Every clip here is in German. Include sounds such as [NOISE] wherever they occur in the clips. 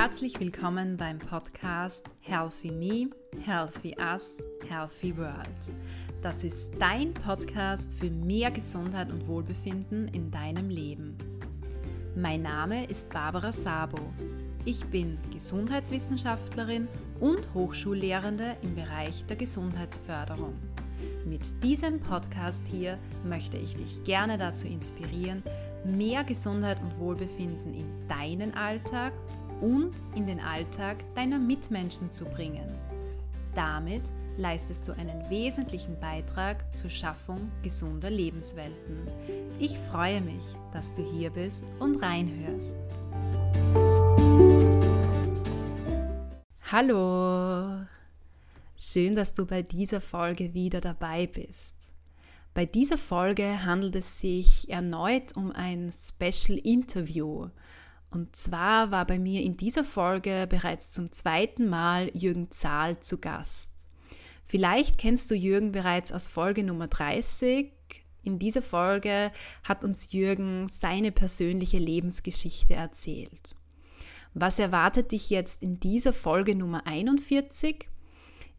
Herzlich willkommen beim Podcast Healthy Me, Healthy Us, Healthy World. Das ist dein Podcast für mehr Gesundheit und Wohlbefinden in deinem Leben. Mein Name ist Barbara Sabo. Ich bin Gesundheitswissenschaftlerin und Hochschullehrende im Bereich der Gesundheitsförderung. Mit diesem Podcast hier möchte ich dich gerne dazu inspirieren, mehr Gesundheit und Wohlbefinden in deinen Alltag und in den Alltag deiner Mitmenschen zu bringen. Damit leistest du einen wesentlichen Beitrag zur Schaffung gesunder Lebenswelten. Ich freue mich, dass du hier bist und reinhörst. Hallo, schön, dass du bei dieser Folge wieder dabei bist. Bei dieser Folge handelt es sich erneut um ein Special Interview. Und zwar war bei mir in dieser Folge bereits zum zweiten Mal Jürgen Zahl zu Gast. Vielleicht kennst du Jürgen bereits aus Folge Nummer 30. In dieser Folge hat uns Jürgen seine persönliche Lebensgeschichte erzählt. Was erwartet dich jetzt in dieser Folge Nummer 41?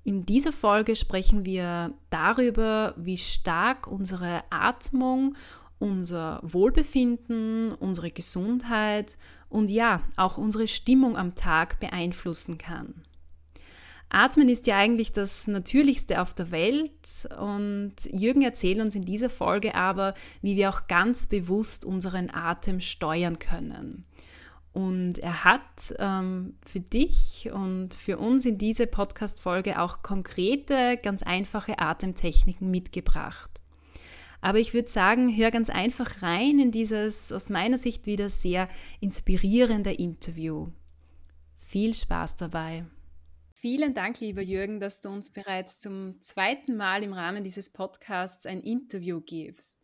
In dieser Folge sprechen wir darüber, wie stark unsere Atmung, unser Wohlbefinden, unsere Gesundheit und ja, auch unsere Stimmung am Tag beeinflussen kann. Atmen ist ja eigentlich das Natürlichste auf der Welt und Jürgen erzählt uns in dieser Folge aber, wie wir auch ganz bewusst unseren Atem steuern können. Und er hat ähm, für dich und für uns in diese Podcast-Folge auch konkrete, ganz einfache Atemtechniken mitgebracht. Aber ich würde sagen, hör ganz einfach rein in dieses aus meiner Sicht wieder sehr inspirierende Interview. Viel Spaß dabei. Vielen Dank, lieber Jürgen, dass du uns bereits zum zweiten Mal im Rahmen dieses Podcasts ein Interview gibst.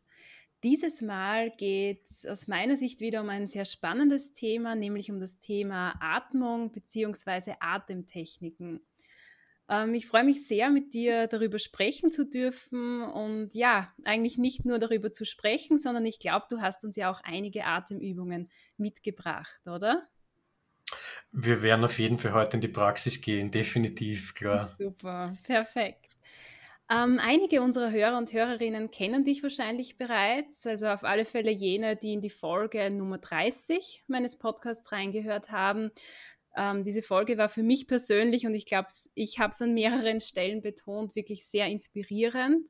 Dieses Mal geht es aus meiner Sicht wieder um ein sehr spannendes Thema, nämlich um das Thema Atmung bzw. Atemtechniken. Ähm, ich freue mich sehr, mit dir darüber sprechen zu dürfen und ja, eigentlich nicht nur darüber zu sprechen, sondern ich glaube, du hast uns ja auch einige Atemübungen mitgebracht, oder? Wir werden auf jeden Fall heute in die Praxis gehen, definitiv, klar. Super, perfekt. Ähm, einige unserer Hörer und Hörerinnen kennen dich wahrscheinlich bereits, also auf alle Fälle jene, die in die Folge Nummer 30 meines Podcasts reingehört haben. Ähm, diese Folge war für mich persönlich und ich glaube, ich habe es an mehreren Stellen betont, wirklich sehr inspirierend.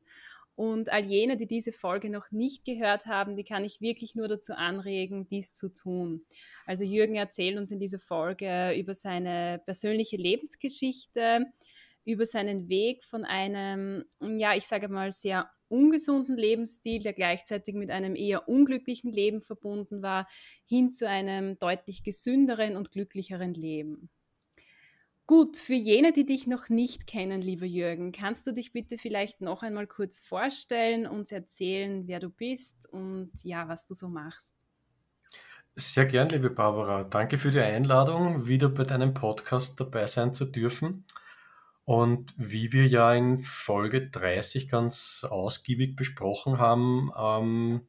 Und all jene, die diese Folge noch nicht gehört haben, die kann ich wirklich nur dazu anregen, dies zu tun. Also Jürgen erzählt uns in dieser Folge über seine persönliche Lebensgeschichte, über seinen Weg von einem, ja, ich sage mal, sehr ungesunden Lebensstil, der gleichzeitig mit einem eher unglücklichen Leben verbunden war, hin zu einem deutlich gesünderen und glücklicheren Leben. Gut, für jene, die dich noch nicht kennen, lieber Jürgen, kannst du dich bitte vielleicht noch einmal kurz vorstellen, uns erzählen, wer du bist und ja, was du so machst? Sehr gern, liebe Barbara. Danke für die Einladung, wieder bei deinem Podcast dabei sein zu dürfen. Und wie wir ja in Folge 30 ganz ausgiebig besprochen haben, ähm,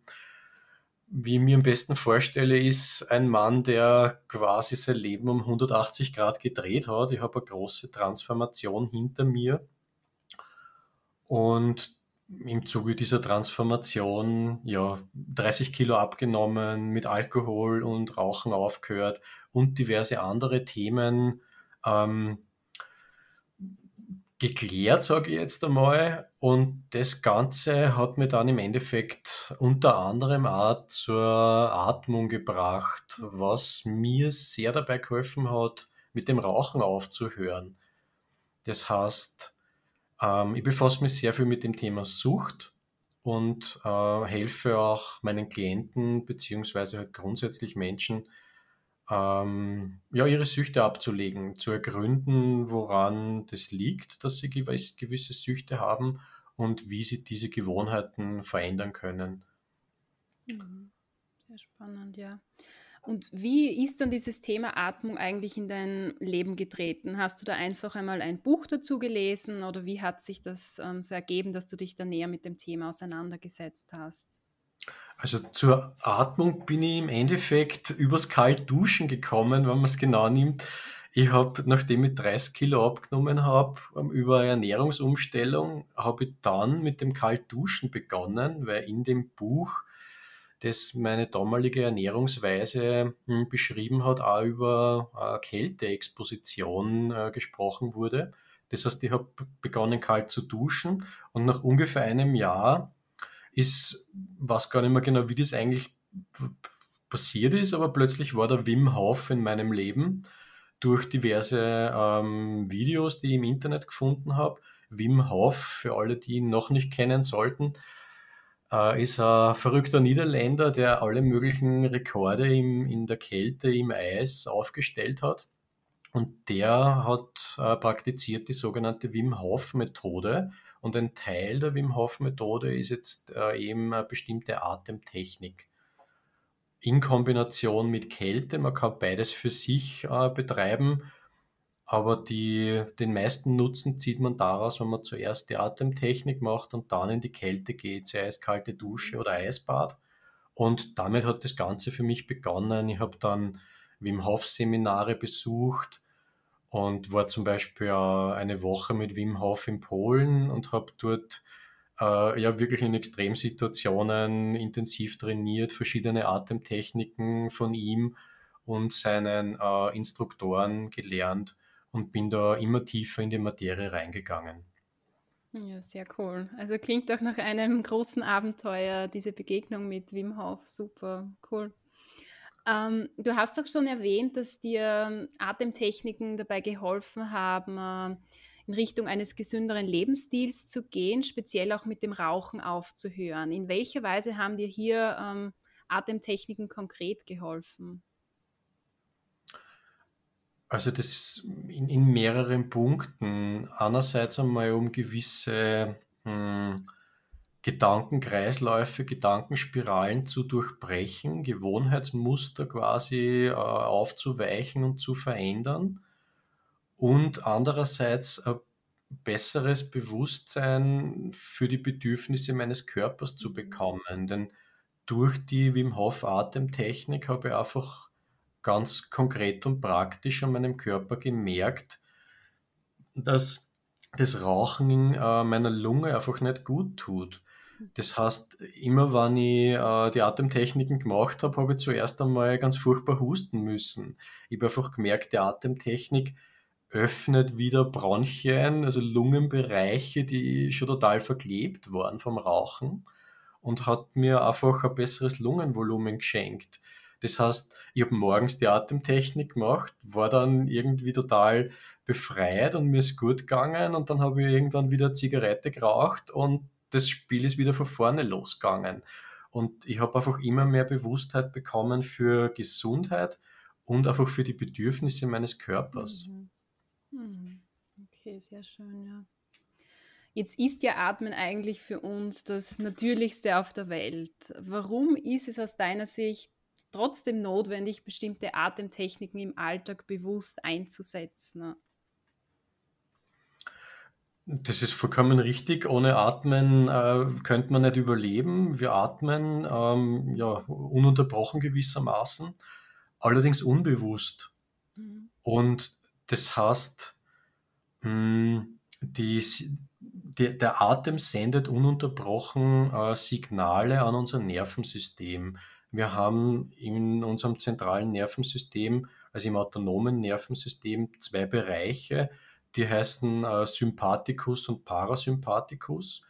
wie ich mir am besten vorstelle, ist ein Mann, der quasi sein Leben um 180 Grad gedreht hat. Ich habe eine große Transformation hinter mir. Und im Zuge dieser Transformation, ja, 30 Kilo abgenommen, mit Alkohol und Rauchen aufgehört und diverse andere Themen ähm, geklärt, sage ich jetzt einmal. Und das Ganze hat mir dann im Endeffekt unter anderem auch zur Atmung gebracht, was mir sehr dabei geholfen hat, mit dem Rauchen aufzuhören. Das heißt, ähm, ich befasse mich sehr viel mit dem Thema Sucht und äh, helfe auch meinen Klienten beziehungsweise halt grundsätzlich Menschen, ähm, ja, ihre Süchte abzulegen, zu ergründen, woran das liegt, dass sie gewisse Süchte haben und wie sie diese Gewohnheiten verändern können. Mhm. Sehr spannend, ja. Und wie ist dann dieses Thema Atmung eigentlich in dein Leben getreten? Hast du da einfach einmal ein Buch dazu gelesen oder wie hat sich das ähm, so ergeben, dass du dich da näher mit dem Thema auseinandergesetzt hast? Also zur Atmung bin ich im Endeffekt übers Kaltduschen gekommen, wenn man es genau nimmt. Ich habe, nachdem ich 30 Kilo abgenommen habe, ähm, über Ernährungsumstellung, habe ich dann mit dem Kaltduschen begonnen, weil in dem Buch, das meine damalige Ernährungsweise hm, beschrieben hat, auch über äh, Kälteexposition äh, gesprochen wurde. Das heißt, ich habe begonnen kalt zu duschen und nach ungefähr einem Jahr ist, weiß gar nicht mehr genau, wie das eigentlich passiert ist, aber plötzlich war der Wim Hof in meinem Leben durch diverse ähm, Videos, die ich im Internet gefunden habe. Wim Hof, für alle, die ihn noch nicht kennen sollten, äh, ist ein verrückter Niederländer, der alle möglichen Rekorde im, in der Kälte, im Eis aufgestellt hat. Und der hat äh, praktiziert die sogenannte Wim Hof Methode. Und ein Teil der Wim Hof Methode ist jetzt äh, eben eine bestimmte Atemtechnik in Kombination mit Kälte. Man kann beides für sich äh, betreiben, aber die, den meisten Nutzen zieht man daraus, wenn man zuerst die Atemtechnik macht und dann in die Kälte geht, sei es kalte Dusche oder Eisbad. Und damit hat das Ganze für mich begonnen. Ich habe dann Wim Hof Seminare besucht und war zum Beispiel eine Woche mit Wim Hof in Polen und habe dort äh, ja wirklich in Extremsituationen intensiv trainiert, verschiedene Atemtechniken von ihm und seinen äh, Instruktoren gelernt und bin da immer tiefer in die Materie reingegangen. Ja, sehr cool. Also klingt auch nach einem großen Abenteuer, diese Begegnung mit Wim Hof. Super, cool. Ähm, du hast auch schon erwähnt, dass dir Atemtechniken dabei geholfen haben, äh, in Richtung eines gesünderen Lebensstils zu gehen, speziell auch mit dem Rauchen aufzuhören. In welcher Weise haben dir hier ähm, Atemtechniken konkret geholfen? Also das in, in mehreren Punkten. Einerseits einmal um gewisse mh, hm, Gedankenkreisläufe, Gedankenspiralen zu durchbrechen, Gewohnheitsmuster quasi äh, aufzuweichen und zu verändern und andererseits ein besseres Bewusstsein für die Bedürfnisse meines Körpers zu bekommen. Denn durch die Wim Hof Atemtechnik habe ich einfach ganz konkret und praktisch an meinem Körper gemerkt, dass das Rauchen in äh, meiner Lunge einfach nicht gut tut. Das heißt, immer wenn ich äh, die Atemtechniken gemacht habe, habe ich zuerst einmal ganz furchtbar husten müssen. Ich habe einfach gemerkt, die Atemtechnik öffnet wieder Bronchien, also Lungenbereiche, die schon total verklebt waren vom Rauchen und hat mir einfach ein besseres Lungenvolumen geschenkt. Das heißt, ich habe morgens die Atemtechnik gemacht, war dann irgendwie total befreit und mir ist gut gegangen und dann habe ich irgendwann wieder Zigarette geraucht und das Spiel ist wieder von vorne losgegangen. Und ich habe einfach immer mehr Bewusstheit bekommen für Gesundheit und einfach für die Bedürfnisse meines Körpers. Mhm. Hm, okay, sehr schön, ja. Jetzt ist ja Atmen eigentlich für uns das Natürlichste auf der Welt. Warum ist es aus deiner Sicht trotzdem notwendig, bestimmte Atemtechniken im Alltag bewusst einzusetzen? Das ist vollkommen richtig. Ohne Atmen äh, könnte man nicht überleben. Wir atmen ähm, ja, ununterbrochen gewissermaßen, allerdings unbewusst. Mhm. Und das heißt, hm, die, die, der Atem sendet ununterbrochen äh, Signale an unser Nervensystem. Wir haben in unserem zentralen Nervensystem, also im autonomen Nervensystem, zwei Bereiche, die heißen äh, Sympathikus und Parasympathikus.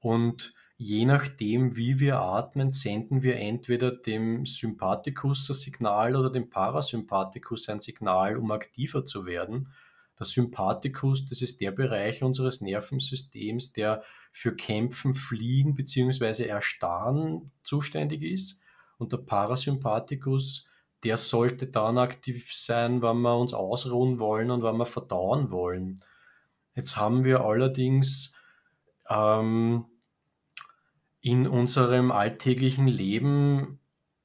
Und je nachdem, wie wir atmen, senden wir entweder dem Sympathikus ein Signal oder dem Parasympathikus ein Signal, um aktiver zu werden. Der Sympathikus, das ist der Bereich unseres Nervensystems, der für Kämpfen, Fliehen bzw. Erstarren zuständig ist. Und der Parasympathikus, der sollte dann aktiv sein, wenn wir uns ausruhen wollen und wenn wir verdauen wollen. Jetzt haben wir allerdings ähm, in unserem alltäglichen Leben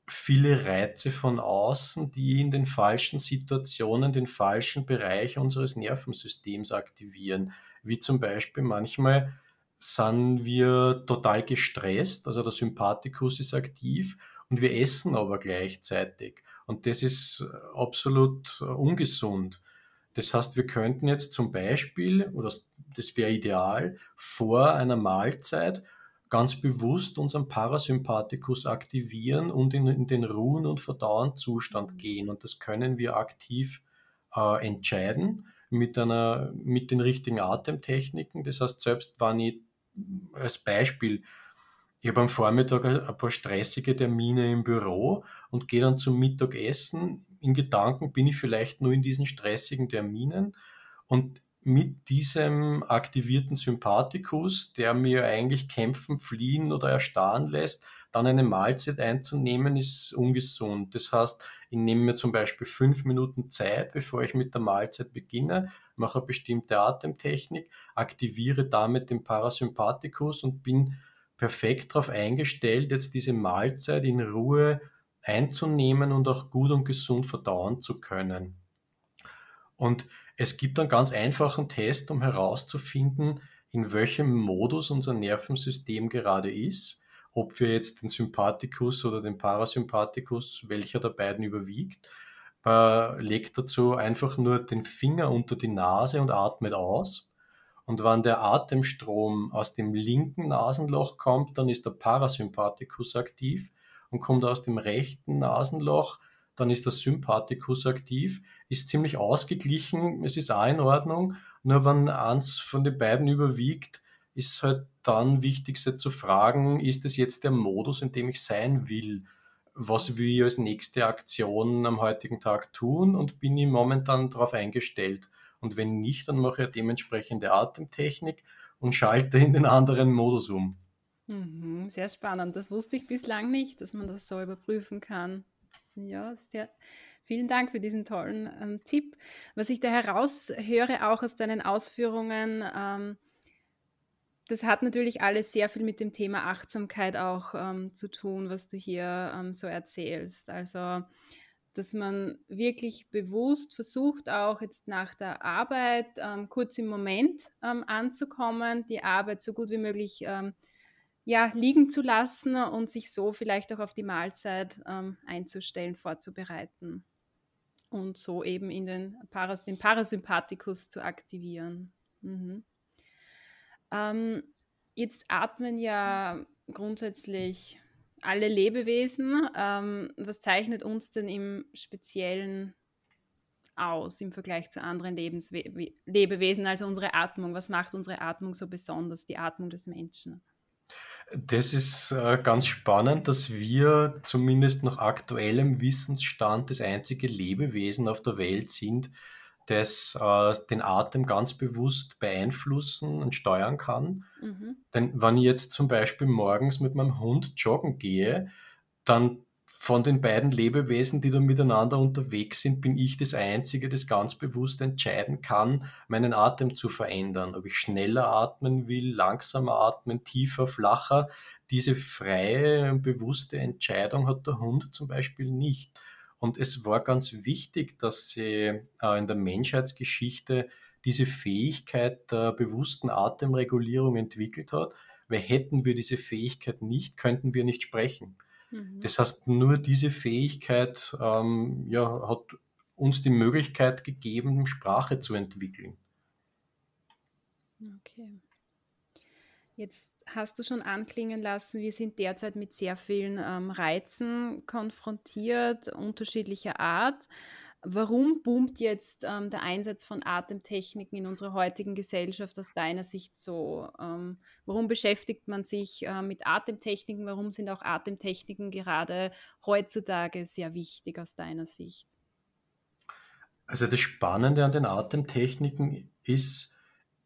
viele Reize von außen, die in den falschen Situationen den falschen Bereich unseres Nervensystems aktivieren. Wie zum Beispiel manchmal sind wir total gestresst, also der Sympathikus ist aktiv und wir essen aber gleichzeitig. Und das ist absolut ungesund. Das heißt, wir könnten jetzt zum Beispiel, oder das wäre ideal, vor einer Mahlzeit ganz bewusst unseren Parasympathikus aktivieren und in, in den Ruhen- und Verdauungszustand gehen. Und das können wir aktiv äh, entscheiden mit, einer, mit den richtigen Atemtechniken. Das heißt, selbst wenn ich als Beispiel, ich habe am Vormittag ein paar stressige Termine im Büro und gehe dann zum Mittagessen. In Gedanken bin ich vielleicht nur in diesen stressigen Terminen und mit diesem aktivierten Sympathikus, der mir eigentlich kämpfen, fliehen oder erstarren lässt, dann eine Mahlzeit einzunehmen, ist ungesund. Das heißt, ich nehme mir zum Beispiel fünf Minuten Zeit, bevor ich mit der Mahlzeit beginne, mache eine bestimmte Atemtechnik, aktiviere damit den Parasympathikus und bin perfekt darauf eingestellt, jetzt diese Mahlzeit in Ruhe einzunehmen und auch gut und gesund verdauen zu können. Und es gibt einen ganz einfachen Test, um herauszufinden, in welchem Modus unser Nervensystem gerade ist ob wir jetzt den Sympathikus oder den Parasympathikus, welcher der beiden überwiegt. Äh, legt dazu einfach nur den Finger unter die Nase und atmet aus. Und wenn der Atemstrom aus dem linken Nasenloch kommt, dann ist der Parasympathikus aktiv und kommt aus dem rechten Nasenloch, dann ist der Sympathikus aktiv, ist ziemlich ausgeglichen, es ist auch in Ordnung. Nur wenn eins von den beiden überwiegt, ist halt dann wichtig, sich zu fragen, ist es jetzt der Modus, in dem ich sein will? Was will ich als nächste Aktion am heutigen Tag tun und bin ich momentan darauf eingestellt? Und wenn nicht, dann mache ich dementsprechende Atemtechnik und schalte in den anderen Modus um. Mhm, sehr spannend. Das wusste ich bislang nicht, dass man das so überprüfen kann. Ja, sehr, vielen Dank für diesen tollen ähm, Tipp. Was ich da heraushöre, auch aus deinen Ausführungen, ähm, das hat natürlich alles sehr viel mit dem Thema Achtsamkeit auch ähm, zu tun, was du hier ähm, so erzählst. Also, dass man wirklich bewusst versucht, auch jetzt nach der Arbeit ähm, kurz im Moment ähm, anzukommen, die Arbeit so gut wie möglich ähm, ja, liegen zu lassen und sich so vielleicht auch auf die Mahlzeit ähm, einzustellen, vorzubereiten und so eben in den, Paras den Parasympathikus zu aktivieren. Mhm. Ähm, jetzt atmen ja grundsätzlich alle Lebewesen. Ähm, was zeichnet uns denn im Speziellen aus im Vergleich zu anderen Lebenswe Lebewesen, also unsere Atmung? Was macht unsere Atmung so besonders, die Atmung des Menschen? Das ist äh, ganz spannend, dass wir zumindest nach aktuellem Wissensstand das einzige Lebewesen auf der Welt sind, das äh, den Atem ganz bewusst beeinflussen und steuern kann. Mhm. Denn wenn ich jetzt zum Beispiel morgens mit meinem Hund joggen gehe, dann von den beiden Lebewesen, die da miteinander unterwegs sind, bin ich das Einzige, das ganz bewusst entscheiden kann, meinen Atem zu verändern. Ob ich schneller atmen will, langsamer atmen, tiefer, flacher. Diese freie und bewusste Entscheidung hat der Hund zum Beispiel nicht. Und es war ganz wichtig, dass sie äh, in der Menschheitsgeschichte diese Fähigkeit der bewussten Atemregulierung entwickelt hat, weil hätten wir diese Fähigkeit nicht, könnten wir nicht sprechen. Mhm. Das heißt, nur diese Fähigkeit ähm, ja, hat uns die Möglichkeit gegeben, Sprache zu entwickeln. Okay. Jetzt hast du schon anklingen lassen, wir sind derzeit mit sehr vielen ähm, Reizen konfrontiert, unterschiedlicher Art. Warum boomt jetzt ähm, der Einsatz von Atemtechniken in unserer heutigen Gesellschaft aus deiner Sicht so? Ähm, warum beschäftigt man sich äh, mit Atemtechniken? Warum sind auch Atemtechniken gerade heutzutage sehr wichtig aus deiner Sicht? Also das Spannende an den Atemtechniken ist,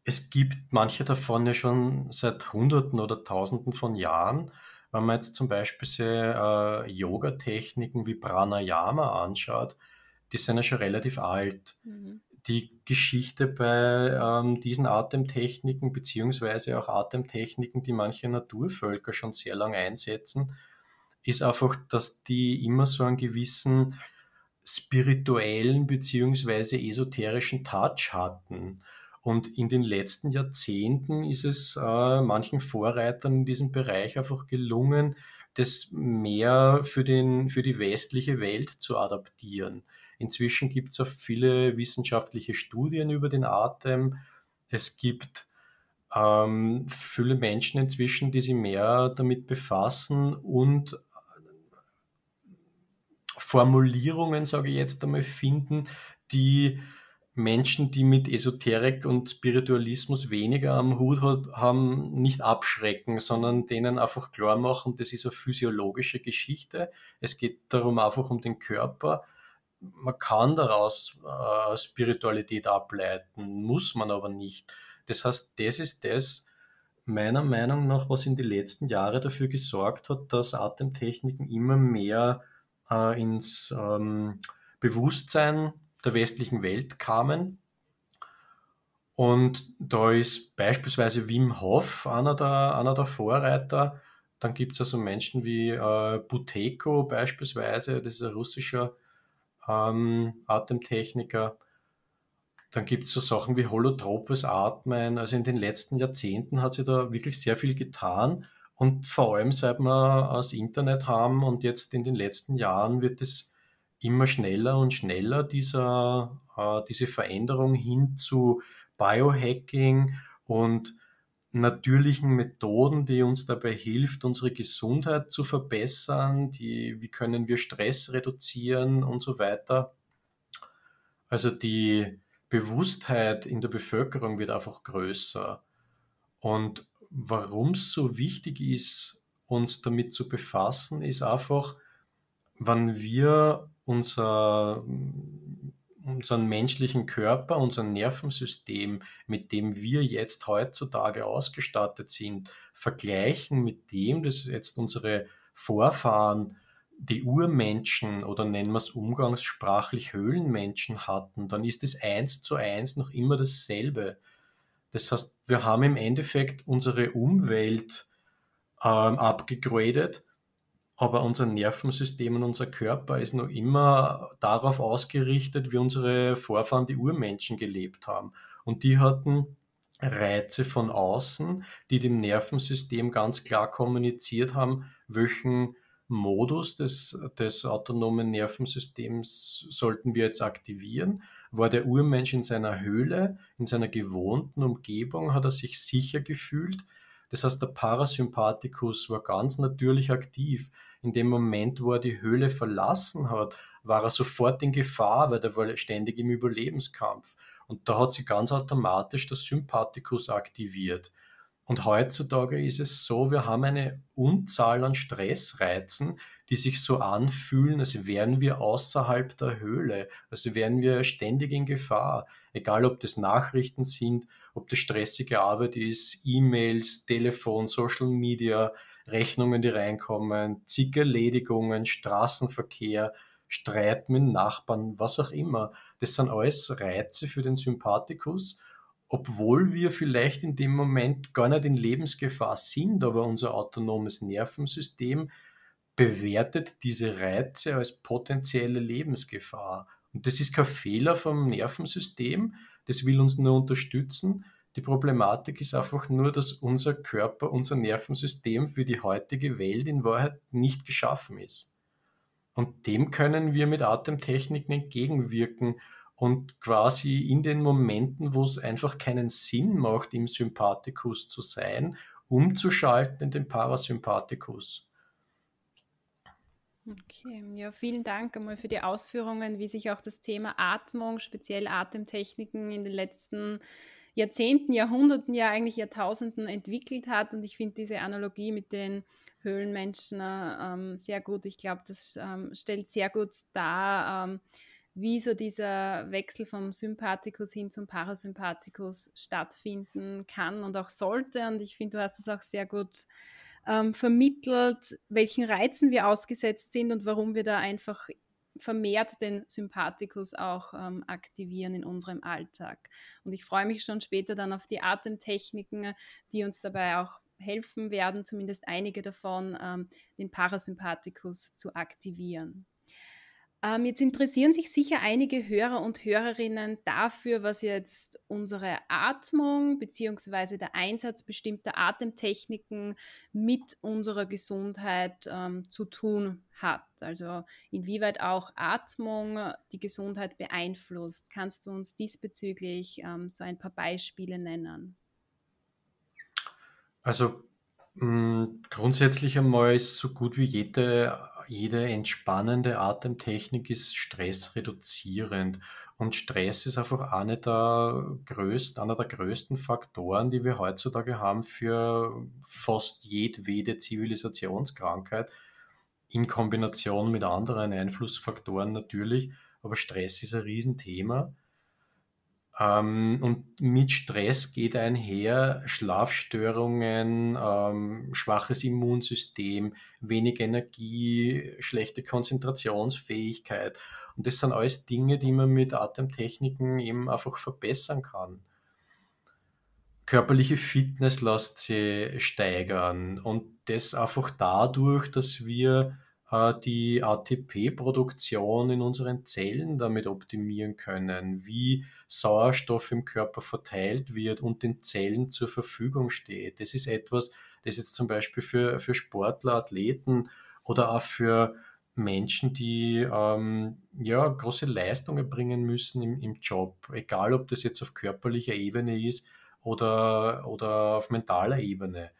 es gibt manche davon ja schon seit Hunderten oder Tausenden von Jahren. Wenn man jetzt zum Beispiel so, äh, Yoga-Techniken wie Pranayama anschaut, die sind ja schon relativ alt. Mhm. Die Geschichte bei ähm, diesen Atemtechniken, beziehungsweise auch Atemtechniken, die manche Naturvölker schon sehr lange einsetzen, ist einfach, dass die immer so einen gewissen spirituellen beziehungsweise esoterischen Touch hatten. Und in den letzten Jahrzehnten ist es äh, manchen Vorreitern in diesem Bereich einfach gelungen, das mehr für, den, für die westliche Welt zu adaptieren. Inzwischen gibt es auch viele wissenschaftliche Studien über den Atem. Es gibt ähm, viele Menschen inzwischen, die sich mehr damit befassen und Formulierungen, sage ich jetzt einmal, finden, die Menschen, die mit Esoterik und Spiritualismus weniger am Hut haben, nicht abschrecken, sondern denen einfach klar machen, das ist eine physiologische Geschichte. Es geht darum einfach um den Körper. Man kann daraus äh, Spiritualität ableiten, muss man aber nicht. Das heißt, das ist das, meiner Meinung nach, was in den letzten Jahren dafür gesorgt hat, dass Atemtechniken immer mehr äh, ins ähm, Bewusstsein der westlichen Welt kamen. Und da ist beispielsweise Wim Hof einer der, einer der Vorreiter. Dann gibt es also Menschen wie äh, Buteyko beispielsweise, das ist ein russischer ähm, Atemtechniker. Dann gibt es so Sachen wie holotropes Atmen. Also in den letzten Jahrzehnten hat sich da wirklich sehr viel getan. Und vor allem seit wir das Internet haben und jetzt in den letzten Jahren wird es immer schneller und schneller, dieser, äh, diese Veränderung hin zu Biohacking und natürlichen Methoden, die uns dabei hilft, unsere Gesundheit zu verbessern, die, wie können wir Stress reduzieren und so weiter. Also die Bewusstheit in der Bevölkerung wird einfach größer. Und warum es so wichtig ist, uns damit zu befassen, ist einfach, wenn wir unser, unseren menschlichen Körper, unser Nervensystem, mit dem wir jetzt heutzutage ausgestattet sind, vergleichen mit dem, das jetzt unsere Vorfahren, die Urmenschen oder nennen wir es umgangssprachlich Höhlenmenschen hatten, dann ist es eins zu eins noch immer dasselbe. Das heißt, wir haben im Endeffekt unsere Umwelt ähm, abgegradet aber unser Nervensystem und unser Körper ist noch immer darauf ausgerichtet, wie unsere Vorfahren, die Urmenschen, gelebt haben. Und die hatten Reize von außen, die dem Nervensystem ganz klar kommuniziert haben, welchen Modus des, des autonomen Nervensystems sollten wir jetzt aktivieren. War der Urmensch in seiner Höhle, in seiner gewohnten Umgebung, hat er sich sicher gefühlt. Das heißt, der Parasympathikus war ganz natürlich aktiv in dem Moment, wo er die Höhle verlassen hat, war er sofort in Gefahr, weil er war ständig im Überlebenskampf. Und da hat sich ganz automatisch der Sympathikus aktiviert. Und heutzutage ist es so, wir haben eine Unzahl an Stressreizen, die sich so anfühlen, als wären wir außerhalb der Höhle, als wären wir ständig in Gefahr. Egal, ob das Nachrichten sind, ob das stressige Arbeit ist, E-Mails, Telefon, Social Media, Rechnungen, die reinkommen, zig Erledigungen, Straßenverkehr, Streit mit Nachbarn, was auch immer. Das sind alles Reize für den Sympathikus, obwohl wir vielleicht in dem Moment gar nicht in Lebensgefahr sind, aber unser autonomes Nervensystem bewertet diese Reize als potenzielle Lebensgefahr. Und das ist kein Fehler vom Nervensystem, das will uns nur unterstützen, die Problematik ist einfach nur, dass unser Körper, unser Nervensystem für die heutige Welt in Wahrheit nicht geschaffen ist. Und dem können wir mit Atemtechniken entgegenwirken und quasi in den Momenten, wo es einfach keinen Sinn macht, im Sympathikus zu sein, umzuschalten in den Parasympathikus. Okay, ja, vielen Dank einmal für die Ausführungen, wie sich auch das Thema Atmung, speziell Atemtechniken in den letzten Jahren Jahrzehnten, Jahrhunderten, ja eigentlich Jahrtausenden entwickelt hat. Und ich finde diese Analogie mit den Höhlenmenschen ähm, sehr gut. Ich glaube, das ähm, stellt sehr gut dar, ähm, wie so dieser Wechsel vom Sympathikus hin zum Parasympathikus stattfinden kann und auch sollte. Und ich finde, du hast es auch sehr gut ähm, vermittelt, welchen Reizen wir ausgesetzt sind und warum wir da einfach vermehrt den Sympathikus auch ähm, aktivieren in unserem Alltag. Und ich freue mich schon später dann auf die Atemtechniken, die uns dabei auch helfen werden, zumindest einige davon, ähm, den Parasympathikus zu aktivieren. Ähm, jetzt interessieren sich sicher einige Hörer und Hörerinnen dafür, was jetzt unsere Atmung bzw. der Einsatz bestimmter Atemtechniken mit unserer Gesundheit ähm, zu tun hat. Also inwieweit auch Atmung die Gesundheit beeinflusst. Kannst du uns diesbezüglich ähm, so ein paar Beispiele nennen? Also mh, mm, grundsätzlich einmal ist so gut wie jede jede entspannende Atemtechnik ist stressreduzierend. Und Stress ist einfach einer der größten, einer der größten Faktoren, die wir heutzutage haben für fast jedwede Zivilisationskrankheit. In Kombination mit anderen Einflussfaktoren natürlich. Aber Stress ist ein Riesenthema. Ähm, und mit Stress geht einher Schlafstörungen, ähm, schwaches Immunsystem, wenig Energie, schlechte Konzentrationsfähigkeit. Und das sind alles Dinge, die man mit Atemtechniken eben einfach verbessern kann. Körperliche Fitness lässt sie steigern und das einfach dadurch, dass wir die ATP-Produktion in unseren Zellen damit optimieren können, wie Sauerstoff im Körper verteilt wird und den Zellen zur Verfügung steht. Das ist etwas, das jetzt zum Beispiel für, für Sportler, Athleten oder auch für Menschen, die ähm, ja, große Leistungen bringen müssen im, im Job, egal ob das jetzt auf körperlicher Ebene ist oder, oder auf mentaler Ebene.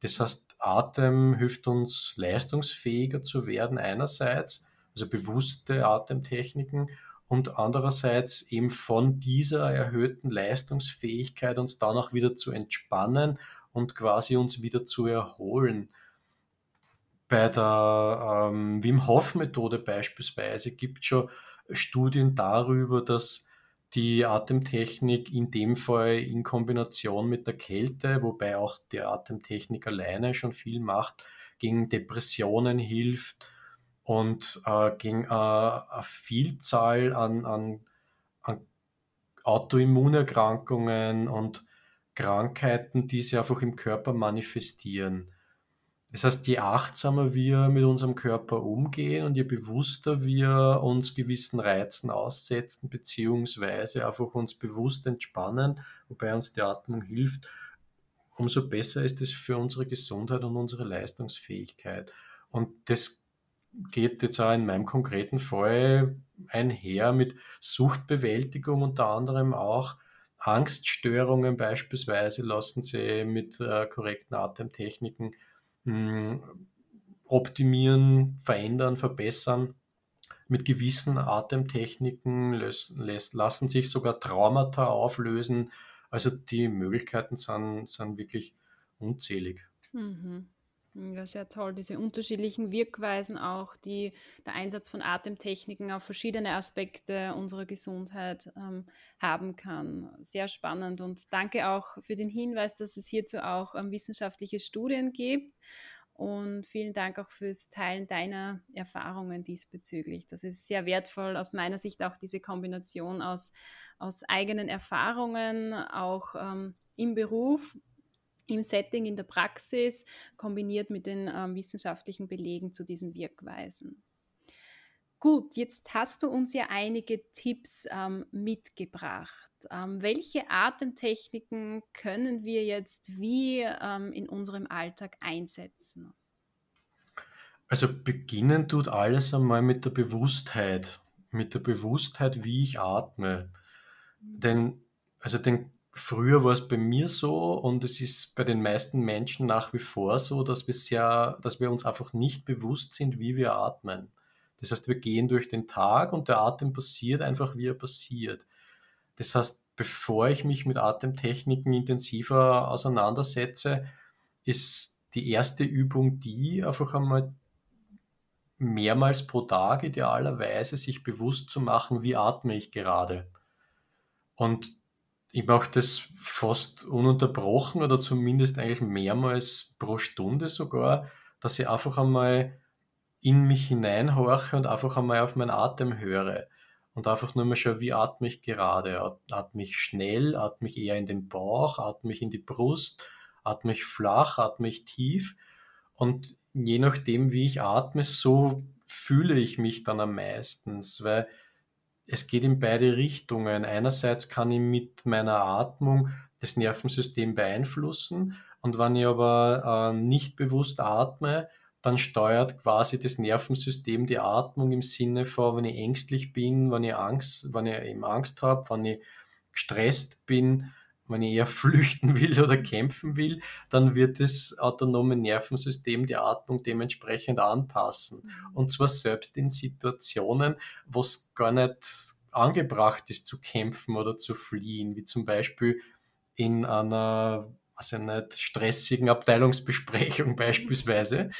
Das heißt, Atem hilft uns leistungsfähiger zu werden einerseits, also bewusste Atemtechniken und andererseits eben von dieser erhöhten Leistungsfähigkeit uns dann auch wieder zu entspannen und quasi uns wieder zu erholen. Bei der ähm, Wim Hof Methode beispielsweise gibt es schon Studien darüber, dass die Atemtechnik in dem Fall in Kombination mit der Kälte, wobei auch die Atemtechnik alleine schon viel macht, gegen Depressionen hilft und äh, gegen äh, eine Vielzahl an, an, an Autoimmunerkrankungen und Krankheiten, die sich einfach im Körper manifestieren. Das heißt, je achtsamer wir mit unserem Körper umgehen und je bewusster wir uns gewissen Reizen aussetzen, beziehungsweise einfach uns bewusst entspannen, wobei uns die Atmung hilft, umso besser ist es für unsere Gesundheit und unsere Leistungsfähigkeit. Und das geht jetzt auch in meinem konkreten Fall einher mit Suchtbewältigung unter anderem auch. Angststörungen beispielsweise lassen sie mit äh, korrekten Atemtechniken optimieren, verändern, verbessern. Mit gewissen Atemtechniken lassen sich sogar Traumata auflösen. Also die Möglichkeiten sind, sind wirklich unzählig. Mhm. Ja, sehr toll. Diese unterschiedlichen Wirkweisen auch, die der Einsatz von Atemtechniken auf verschiedene Aspekte unserer Gesundheit ähm, haben kann. Sehr spannend und danke auch für den Hinweis, dass es hierzu auch ähm, wissenschaftliche Studien gibt. Und vielen Dank auch fürs Teilen deiner Erfahrungen diesbezüglich. Das ist sehr wertvoll aus meiner Sicht auch diese Kombination aus, aus eigenen Erfahrungen, auch ähm, im Beruf im Setting, in der Praxis, kombiniert mit den ähm, wissenschaftlichen Belegen zu diesen Wirkweisen. Gut, jetzt hast du uns ja einige Tipps ähm, mitgebracht. Ähm, welche Atemtechniken können wir jetzt wie ähm, in unserem Alltag einsetzen? Also beginnen tut alles einmal mit der Bewusstheit, mit der Bewusstheit, wie ich atme. Denn also den Früher war es bei mir so und es ist bei den meisten Menschen nach wie vor so, dass wir sehr, dass wir uns einfach nicht bewusst sind, wie wir atmen. Das heißt, wir gehen durch den Tag und der Atem passiert einfach, wie er passiert. Das heißt, bevor ich mich mit Atemtechniken intensiver auseinandersetze, ist die erste Übung die, einfach einmal mehrmals pro Tag idealerweise sich bewusst zu machen, wie atme ich gerade. Und ich mache das fast ununterbrochen oder zumindest eigentlich mehrmals pro Stunde sogar, dass ich einfach einmal in mich hineinhorche und einfach einmal auf meinen Atem höre. Und einfach nur mal schaue, wie atme ich gerade. Atme ich schnell, atme ich eher in den Bauch, atme ich in die Brust, atme ich flach, atme ich tief. Und je nachdem, wie ich atme, so fühle ich mich dann am meisten, weil es geht in beide Richtungen. Einerseits kann ich mit meiner Atmung das Nervensystem beeinflussen und wenn ich aber äh, nicht bewusst atme, dann steuert quasi das Nervensystem die Atmung im Sinne von, wenn ich ängstlich bin, wenn ich Angst, wenn ich eben Angst habe, wenn ich gestresst bin, wenn ich eher [LAUGHS] flüchten will oder kämpfen will, dann wird das autonome Nervensystem die Atmung dementsprechend anpassen. Mhm. Und zwar selbst in Situationen, wo es gar nicht angebracht ist zu kämpfen oder zu fliehen, wie zum Beispiel in einer also nicht stressigen Abteilungsbesprechung [LAUGHS] beispielsweise.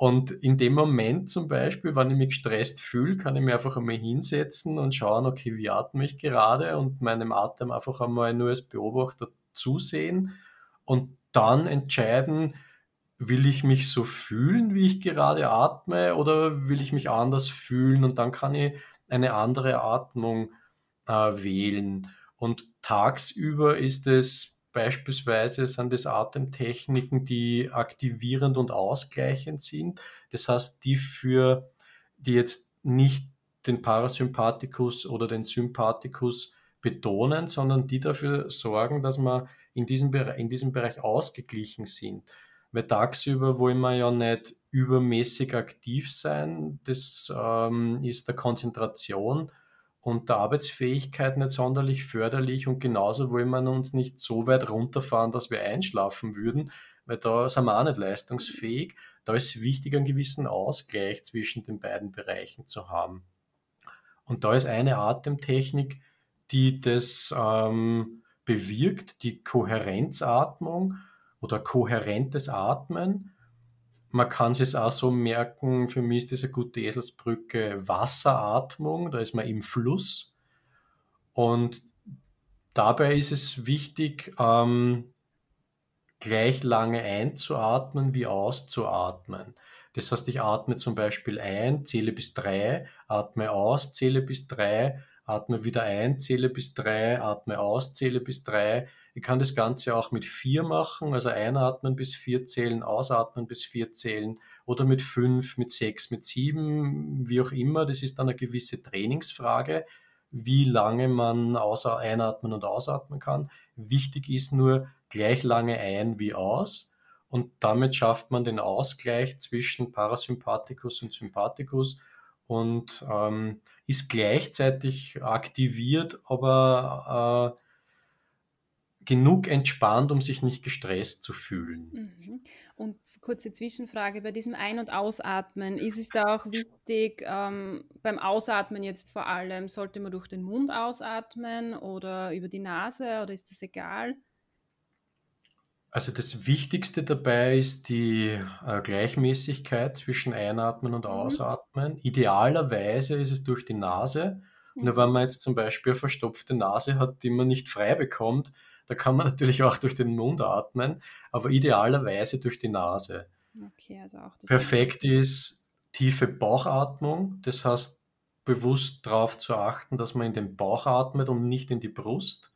Und in dem Moment zum Beispiel, wenn ich mich gestresst fühle, kann ich mir einfach einmal hinsetzen und schauen, okay, wie atme ich gerade und meinem Atem einfach einmal nur als Beobachter zusehen und dann entscheiden, will ich mich so fühlen, wie ich gerade atme oder will ich mich anders fühlen und dann kann ich eine andere Atmung äh, wählen. Und tagsüber ist es Beispielsweise sind es Atemtechniken, die aktivierend und ausgleichend sind. Das heißt, die für, die jetzt nicht den Parasympathikus oder den Sympathikus betonen, sondern die dafür sorgen, dass wir in diesem, Bereich, in diesem Bereich ausgeglichen sind. Weil tagsüber wollen wir ja nicht übermäßig aktiv sein. Das ähm, ist der Konzentration und der Arbeitsfähigkeit nicht sonderlich förderlich und genauso wollen wir uns nicht so weit runterfahren, dass wir einschlafen würden, weil da sind wir auch nicht leistungsfähig. Da ist wichtig, einen gewissen Ausgleich zwischen den beiden Bereichen zu haben. Und da ist eine Atemtechnik, die das ähm, bewirkt, die Kohärenzatmung oder kohärentes Atmen man kann es auch so merken, für mich ist eine gute Eselsbrücke Wasseratmung, da ist man im Fluss. Und dabei ist es wichtig, ähm, gleich lange einzuatmen wie auszuatmen. Das heißt, ich atme zum Beispiel ein, zähle bis drei, atme aus, zähle bis drei, atme wieder ein, zähle bis drei, atme aus, zähle bis drei. Ich kann das Ganze auch mit vier machen, also einatmen bis vier zählen, ausatmen bis vier zählen oder mit fünf, mit sechs, mit sieben, wie auch immer. Das ist dann eine gewisse Trainingsfrage, wie lange man einatmen und ausatmen kann. Wichtig ist nur gleich lange ein wie aus. Und damit schafft man den Ausgleich zwischen Parasympathikus und Sympathikus und ähm, ist gleichzeitig aktiviert, aber äh, genug entspannt, um sich nicht gestresst zu fühlen. Mhm. Und kurze Zwischenfrage, bei diesem Ein- und Ausatmen, ist es da auch wichtig, ähm, beim Ausatmen jetzt vor allem, sollte man durch den Mund ausatmen oder über die Nase oder ist das egal? Also das Wichtigste dabei ist die äh, Gleichmäßigkeit zwischen Einatmen und mhm. Ausatmen. Idealerweise ist es durch die Nase. Mhm. Nur wenn man jetzt zum Beispiel eine verstopfte Nase hat, die man nicht frei bekommt, da kann man [LAUGHS] natürlich auch durch den Mund atmen, aber idealerweise durch die Nase. Okay, also auch Perfekt ist tiefe Bauchatmung, das heißt bewusst darauf zu achten, dass man in den Bauch atmet und nicht in die Brust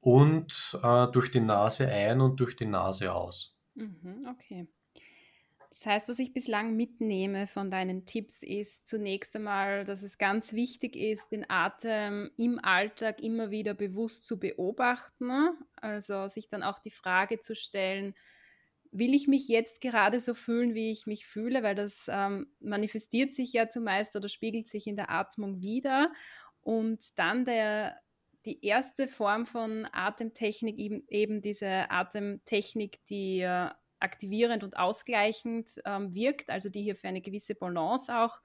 und äh, durch die Nase ein und durch die Nase aus. Mhm, okay. Das heißt, was ich bislang mitnehme von deinen Tipps ist zunächst einmal, dass es ganz wichtig ist, den Atem im Alltag immer wieder bewusst zu beobachten. Also sich dann auch die Frage zu stellen, will ich mich jetzt gerade so fühlen, wie ich mich fühle, weil das ähm, manifestiert sich ja zumeist oder spiegelt sich in der Atmung wieder. Und dann der, die erste Form von Atemtechnik, eben, eben diese Atemtechnik, die äh, aktivierend und ausgleichend ähm, wirkt, also die hier für eine gewisse Balance auch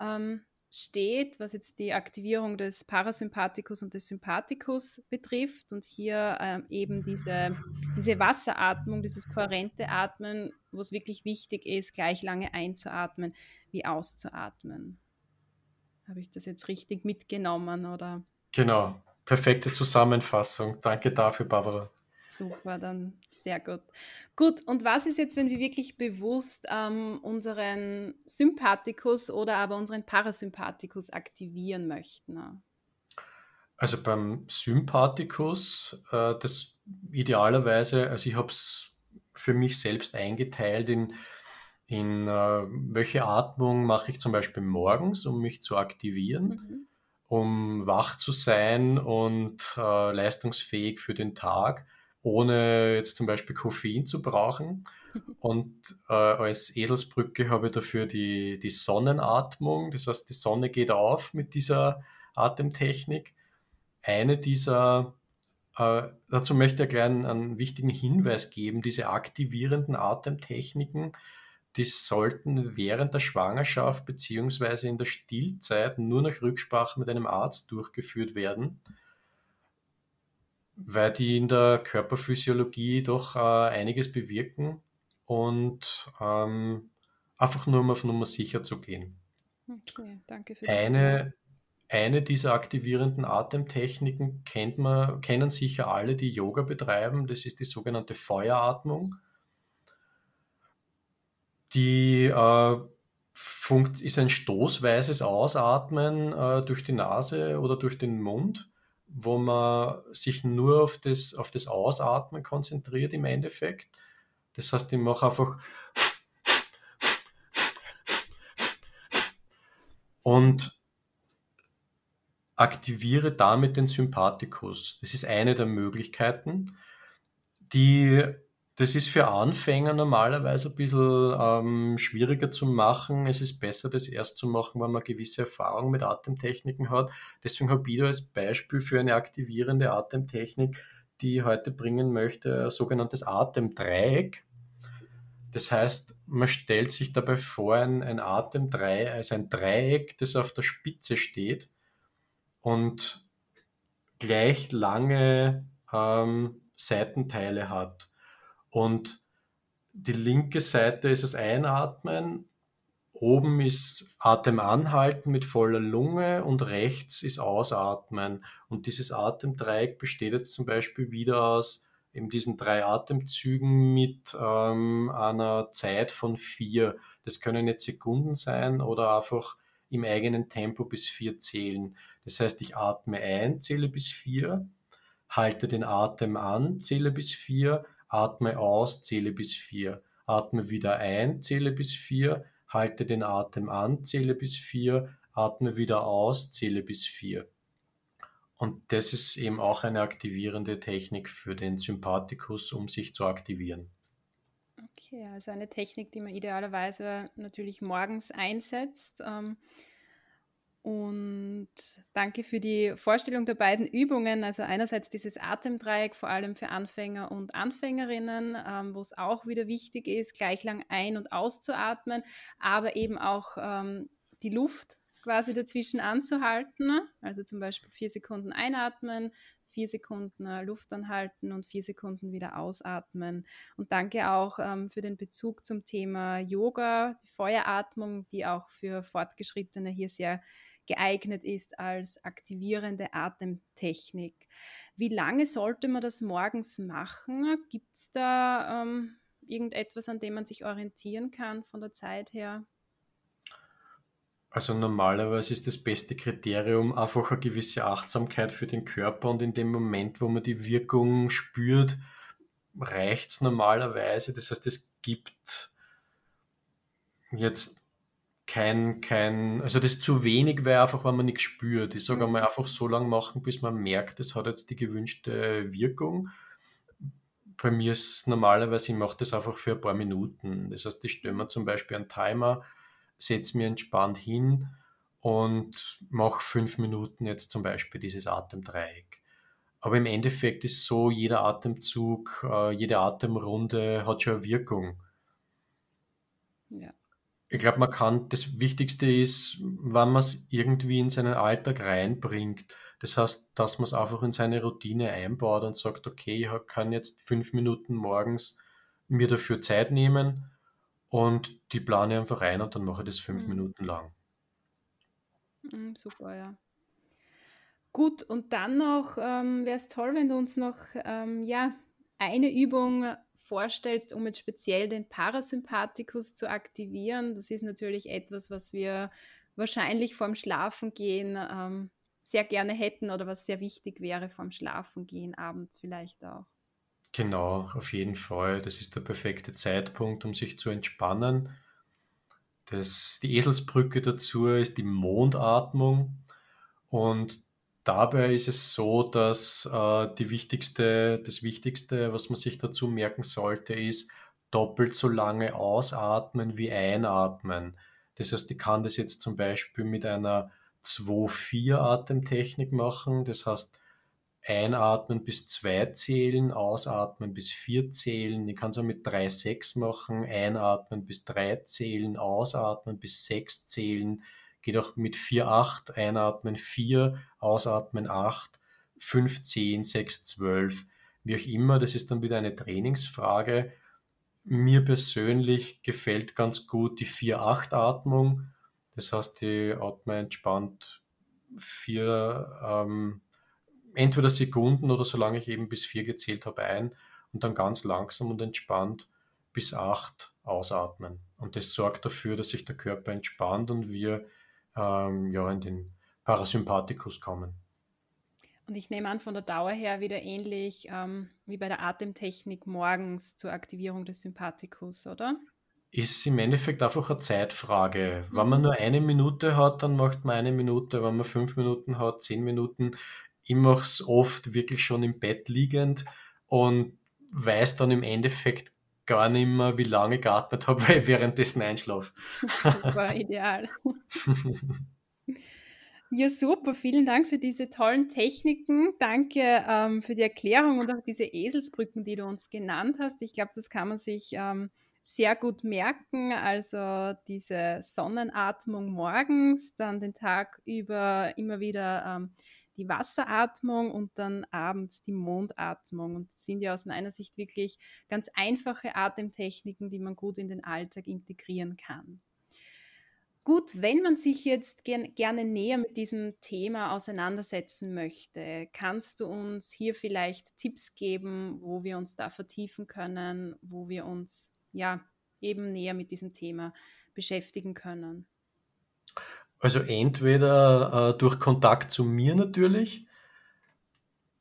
ähm, steht, was jetzt die Aktivierung des Parasympathikus und des Sympathikus betrifft und hier ähm, eben diese, diese Wasseratmung, dieses kohärente Atmen, wo es wirklich wichtig ist, gleich lange einzuatmen wie auszuatmen. Habe ich das jetzt richtig mitgenommen oder? Genau, perfekte Zusammenfassung. Danke dafür, Barbara. Super, dann sehr gut. Gut, und was ist jetzt, wenn wir wirklich bewusst ähm, unseren Sympathikus oder aber unseren Parasympathikus aktivieren möchten? Also beim Sympathikus, äh, das idealerweise, also ich habe es für mich selbst eingeteilt in in äh, welche Atmung mache ich zum Beispiel morgens, um mich zu aktivieren, mhm. um wach zu sein und äh, leistungsfähig für den Tag, ohne jetzt zum Beispiel Koffein zu brauchen. [LAUGHS] Und äh, als Eselsbrücke habe ich dafür die, die Sonnenatmung. Das heißt, die Sonne geht auf mit dieser Atemtechnik. Eine dieser, äh, dazu möchte ich einen, einen wichtigen Hinweis geben, diese aktivierenden Atemtechniken die sollten während der Schwangerschaft beziehungsweise in der Stillzeit nur nach Rücksprache mit einem Arzt durchgeführt werden, weil die in der Körperphysiologie doch äh, einiges bewirken und ähm, einfach nur um auf Nummer sicher zu gehen. Okay, danke für eine, eine dieser aktivierenden Atemtechniken kennt man, kennen sicher alle, die Yoga betreiben. Das ist die sogenannte Feueratmung. Die äh, funkt, ist ein stoßweises Ausatmen äh, durch die Nase oder durch den Mund, wo man sich nur auf das, auf das Ausatmen konzentriert im Endeffekt. Das heißt, ich mache einfach und aktiviere damit den Sympathikus. Das ist eine der Möglichkeiten, die das ist für Anfänger normalerweise ein bisschen ähm, schwieriger zu machen. Es ist besser, das erst zu machen, wenn man gewisse Erfahrung mit Atemtechniken hat. Deswegen habe ich da als Beispiel für eine aktivierende Atemtechnik, die ich heute bringen möchte, ein sogenanntes Atemdreieck. Das heißt, man stellt sich dabei vor, ein, ein Atemdreieck, also ein Dreieck, das auf der Spitze steht und gleich lange ähm, Seitenteile hat. Und die linke Seite ist das Einatmen, oben ist Atem anhalten mit voller Lunge und rechts ist Ausatmen. Und dieses Atemdreieck besteht jetzt zum Beispiel wieder aus eben diesen drei Atemzügen mit ähm, einer Zeit von vier. Das können jetzt Sekunden sein oder einfach im eigenen Tempo bis vier zählen. Das heißt, ich atme ein, zähle bis vier, halte den Atem an, zähle bis vier, Atme aus, zähle bis vier. Atme wieder ein, zähle bis vier. Halte den Atem an, zähle bis vier. Atme wieder aus, zähle bis vier. Und das ist eben auch eine aktivierende Technik für den Sympathikus, um sich zu aktivieren. Okay, also eine Technik, die man idealerweise natürlich morgens einsetzt. Ähm und danke für die Vorstellung der beiden Übungen. Also einerseits dieses Atemdreieck, vor allem für Anfänger und Anfängerinnen, ähm, wo es auch wieder wichtig ist, gleich lang ein- und auszuatmen, aber eben auch ähm, die Luft quasi dazwischen anzuhalten. Also zum Beispiel vier Sekunden einatmen, vier Sekunden äh, Luft anhalten und vier Sekunden wieder ausatmen. Und danke auch ähm, für den Bezug zum Thema Yoga, die Feueratmung, die auch für Fortgeschrittene hier sehr geeignet ist als aktivierende Atemtechnik. Wie lange sollte man das morgens machen? Gibt es da ähm, irgendetwas, an dem man sich orientieren kann von der Zeit her? Also normalerweise ist das beste Kriterium einfach eine gewisse Achtsamkeit für den Körper und in dem Moment, wo man die Wirkung spürt, reicht es normalerweise. Das heißt, es gibt jetzt kein, kein, also das zu wenig wäre einfach, wenn man nichts spürt. Ich sage mhm. einmal einfach so lange machen, bis man merkt, es hat jetzt die gewünschte Wirkung. Bei mir ist es normalerweise, ich mache das einfach für ein paar Minuten. Das heißt, ich stelle mir zum Beispiel einen Timer, setze mir entspannt hin und mache fünf Minuten jetzt zum Beispiel dieses Atemdreieck. Aber im Endeffekt ist so, jeder Atemzug, äh, jede Atemrunde hat schon eine Wirkung. Ja. Ich glaube, man kann, das Wichtigste ist, wann man es irgendwie in seinen Alltag reinbringt. Das heißt, dass man es einfach in seine Routine einbaut und sagt, okay, ich kann jetzt fünf Minuten morgens mir dafür Zeit nehmen und die plane einfach ein und dann mache ich das fünf mhm. Minuten lang. Mhm, super, ja. Gut, und dann noch ähm, wäre es toll, wenn du uns noch ähm, ja, eine Übung vorstellst, um jetzt speziell den Parasympathikus zu aktivieren. Das ist natürlich etwas, was wir wahrscheinlich vorm Schlafengehen ähm, sehr gerne hätten oder was sehr wichtig wäre vorm Schlafengehen, abends vielleicht auch. Genau, auf jeden Fall. Das ist der perfekte Zeitpunkt, um sich zu entspannen. Das, die Eselsbrücke dazu ist die Mondatmung. Und dabei ist es so, dass äh, die wichtigste, das Wichtigste, was man sich dazu merken sollte, ist doppelt so lange ausatmen wie einatmen. Das heißt, ich kann das jetzt zum Beispiel mit einer 2-4-Atemtechnik machen. Das heißt, einatmen bis zwei zählen, ausatmen bis vier zählen. Ich kann es auch mit 3-6 machen, einatmen bis drei zählen, ausatmen bis sechs zählen. Geht auch mit 4-8, einatmen 4, ausatmen 8, 5, 10, 6, 12. Wie auch immer, das ist dann wieder eine Trainingsfrage. Mir persönlich gefällt ganz gut die 4-8-Atmung. Das heißt, ich atme entspannt vier, ähm, entweder Sekunden oder solange ich eben bis vier gezählt habe ein und dann ganz langsam und entspannt bis acht ausatmen. Und das sorgt dafür, dass sich der Körper entspannt und wir ähm, ja, in den Parasympathikus kommen. Und ich nehme an, von der Dauer her wieder ähnlich ähm, wie bei der Atemtechnik morgens zur Aktivierung des Sympathikus, oder? Ist im Endeffekt einfach eine Zeitfrage. Wenn man mhm. nur eine Minute hat, dann macht man eine Minute. Wenn man fünf Minuten hat, zehn Minuten. Ich mache es oft wirklich schon im Bett liegend und weiß dann im Endeffekt gar nicht mehr, wie lange ich geatmet habe, [LAUGHS] weil ich währenddessen einschlafe. [LAUGHS] Super, ideal. [LAUGHS] Ja, super. Vielen Dank für diese tollen Techniken. Danke ähm, für die Erklärung und auch diese Eselsbrücken, die du uns genannt hast. Ich glaube, das kann man sich ähm, sehr gut merken. Also diese Sonnenatmung morgens, dann den Tag über immer wieder ähm, die Wasseratmung und dann abends die Mondatmung. Und das sind ja aus meiner Sicht wirklich ganz einfache Atemtechniken, die man gut in den Alltag integrieren kann. Gut, wenn man sich jetzt gern, gerne näher mit diesem Thema auseinandersetzen möchte, kannst du uns hier vielleicht Tipps geben, wo wir uns da vertiefen können, wo wir uns ja eben näher mit diesem Thema beschäftigen können? Also entweder äh, durch Kontakt zu mir natürlich,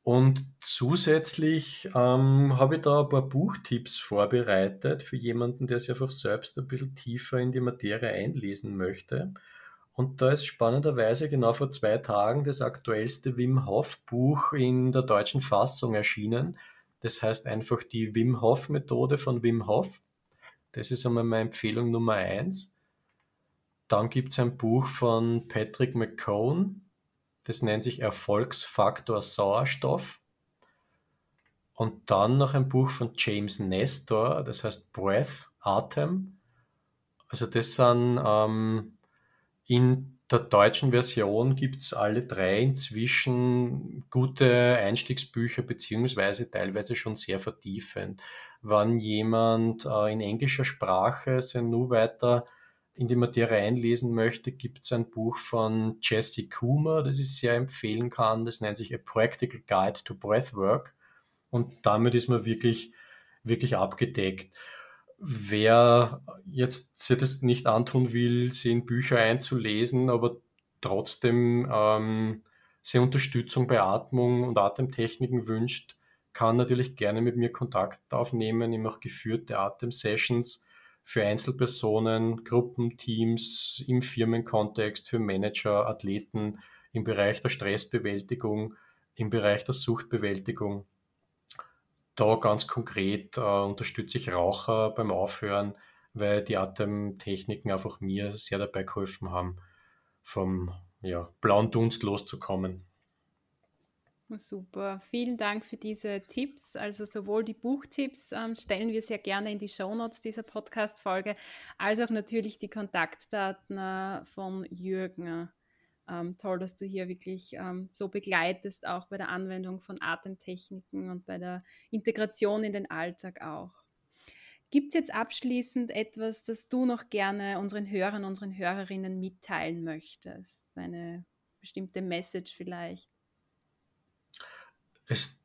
und zusätzlich ähm, habe ich da ein paar Buchtipps vorbereitet für jemanden, der sich einfach selbst ein bisschen tiefer in die Materie einlesen möchte. Und da ist spannenderweise genau vor zwei Tagen das aktuellste Wim Hof Buch in der deutschen Fassung erschienen. Das heißt einfach die Wim Hof Methode von Wim Hof. Das ist einmal meine Empfehlung Nummer eins. Dann gibt es ein Buch von Patrick McCone, das nennt sich Erfolgsfaktor Sauerstoff. Und dann noch ein Buch von James Nestor, das heißt Breath, Atem. Also das sind ähm, in der deutschen Version gibt es alle drei inzwischen gute Einstiegsbücher, beziehungsweise teilweise schon sehr vertiefend. Wenn jemand äh, in englischer Sprache sich nur weiter in die Materie einlesen möchte, gibt es ein Buch von Jesse Coomer, das ich sehr empfehlen kann. Das nennt sich A Practical Guide to Breathwork. Und damit ist man wirklich, wirklich abgedeckt. Wer jetzt sich das nicht antun will, sich in Bücher einzulesen, aber trotzdem ähm, sehr Unterstützung bei Atmung und Atemtechniken wünscht, kann natürlich gerne mit mir Kontakt aufnehmen. Ich mache geführte Atemsessions für Einzelpersonen, Gruppen, Teams, im Firmenkontext, für Manager, Athleten, im Bereich der Stressbewältigung, im Bereich der Suchtbewältigung. Da ganz konkret äh, unterstütze ich Raucher beim Aufhören, weil die Atemtechniken einfach mir sehr dabei geholfen haben, vom ja, blauen Dunst loszukommen. Super, vielen Dank für diese Tipps. Also sowohl die Buchtipps ähm, stellen wir sehr gerne in die Shownotes dieser Podcast-Folge, als auch natürlich die Kontaktdaten äh, von Jürgen. Ähm, toll, dass du hier wirklich ähm, so begleitest, auch bei der Anwendung von Atemtechniken und bei der Integration in den Alltag auch. Gibt es jetzt abschließend etwas, das du noch gerne unseren Hörern, unseren Hörerinnen mitteilen möchtest? Eine bestimmte Message vielleicht? Es,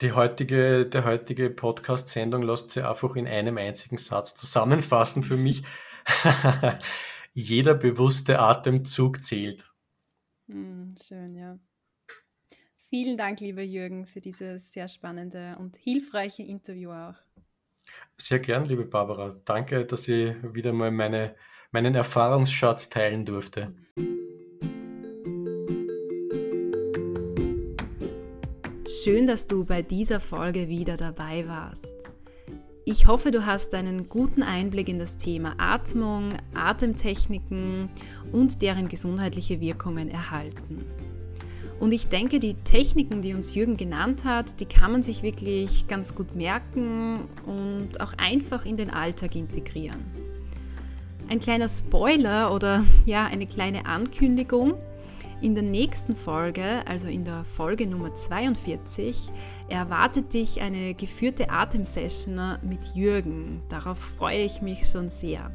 die heutige, der heutige Podcast-Sendung lässt sich einfach in einem einzigen Satz zusammenfassen für mich. [LAUGHS] Jeder bewusste Atemzug zählt. Hm, schön, ja. Vielen Dank, lieber Jürgen, für dieses sehr spannende und hilfreiche Interview auch. Sehr gern, liebe Barbara. Danke, dass ich wieder mal meine meinen Erfahrungsschatz teilen durfte. Schön, dass du bei dieser Folge wieder dabei warst. Ich hoffe, du hast einen guten Einblick in das Thema Atmung, Atemtechniken und deren gesundheitliche Wirkungen erhalten. Und ich denke, die Techniken, die uns Jürgen genannt hat, die kann man sich wirklich ganz gut merken und auch einfach in den Alltag integrieren. Ein kleiner Spoiler oder ja, eine kleine Ankündigung. In der nächsten Folge, also in der Folge Nummer 42, erwartet dich eine geführte Atemsession mit Jürgen. Darauf freue ich mich schon sehr.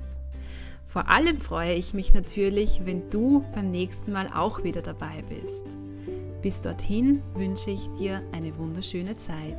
Vor allem freue ich mich natürlich, wenn du beim nächsten Mal auch wieder dabei bist. Bis dorthin wünsche ich dir eine wunderschöne Zeit.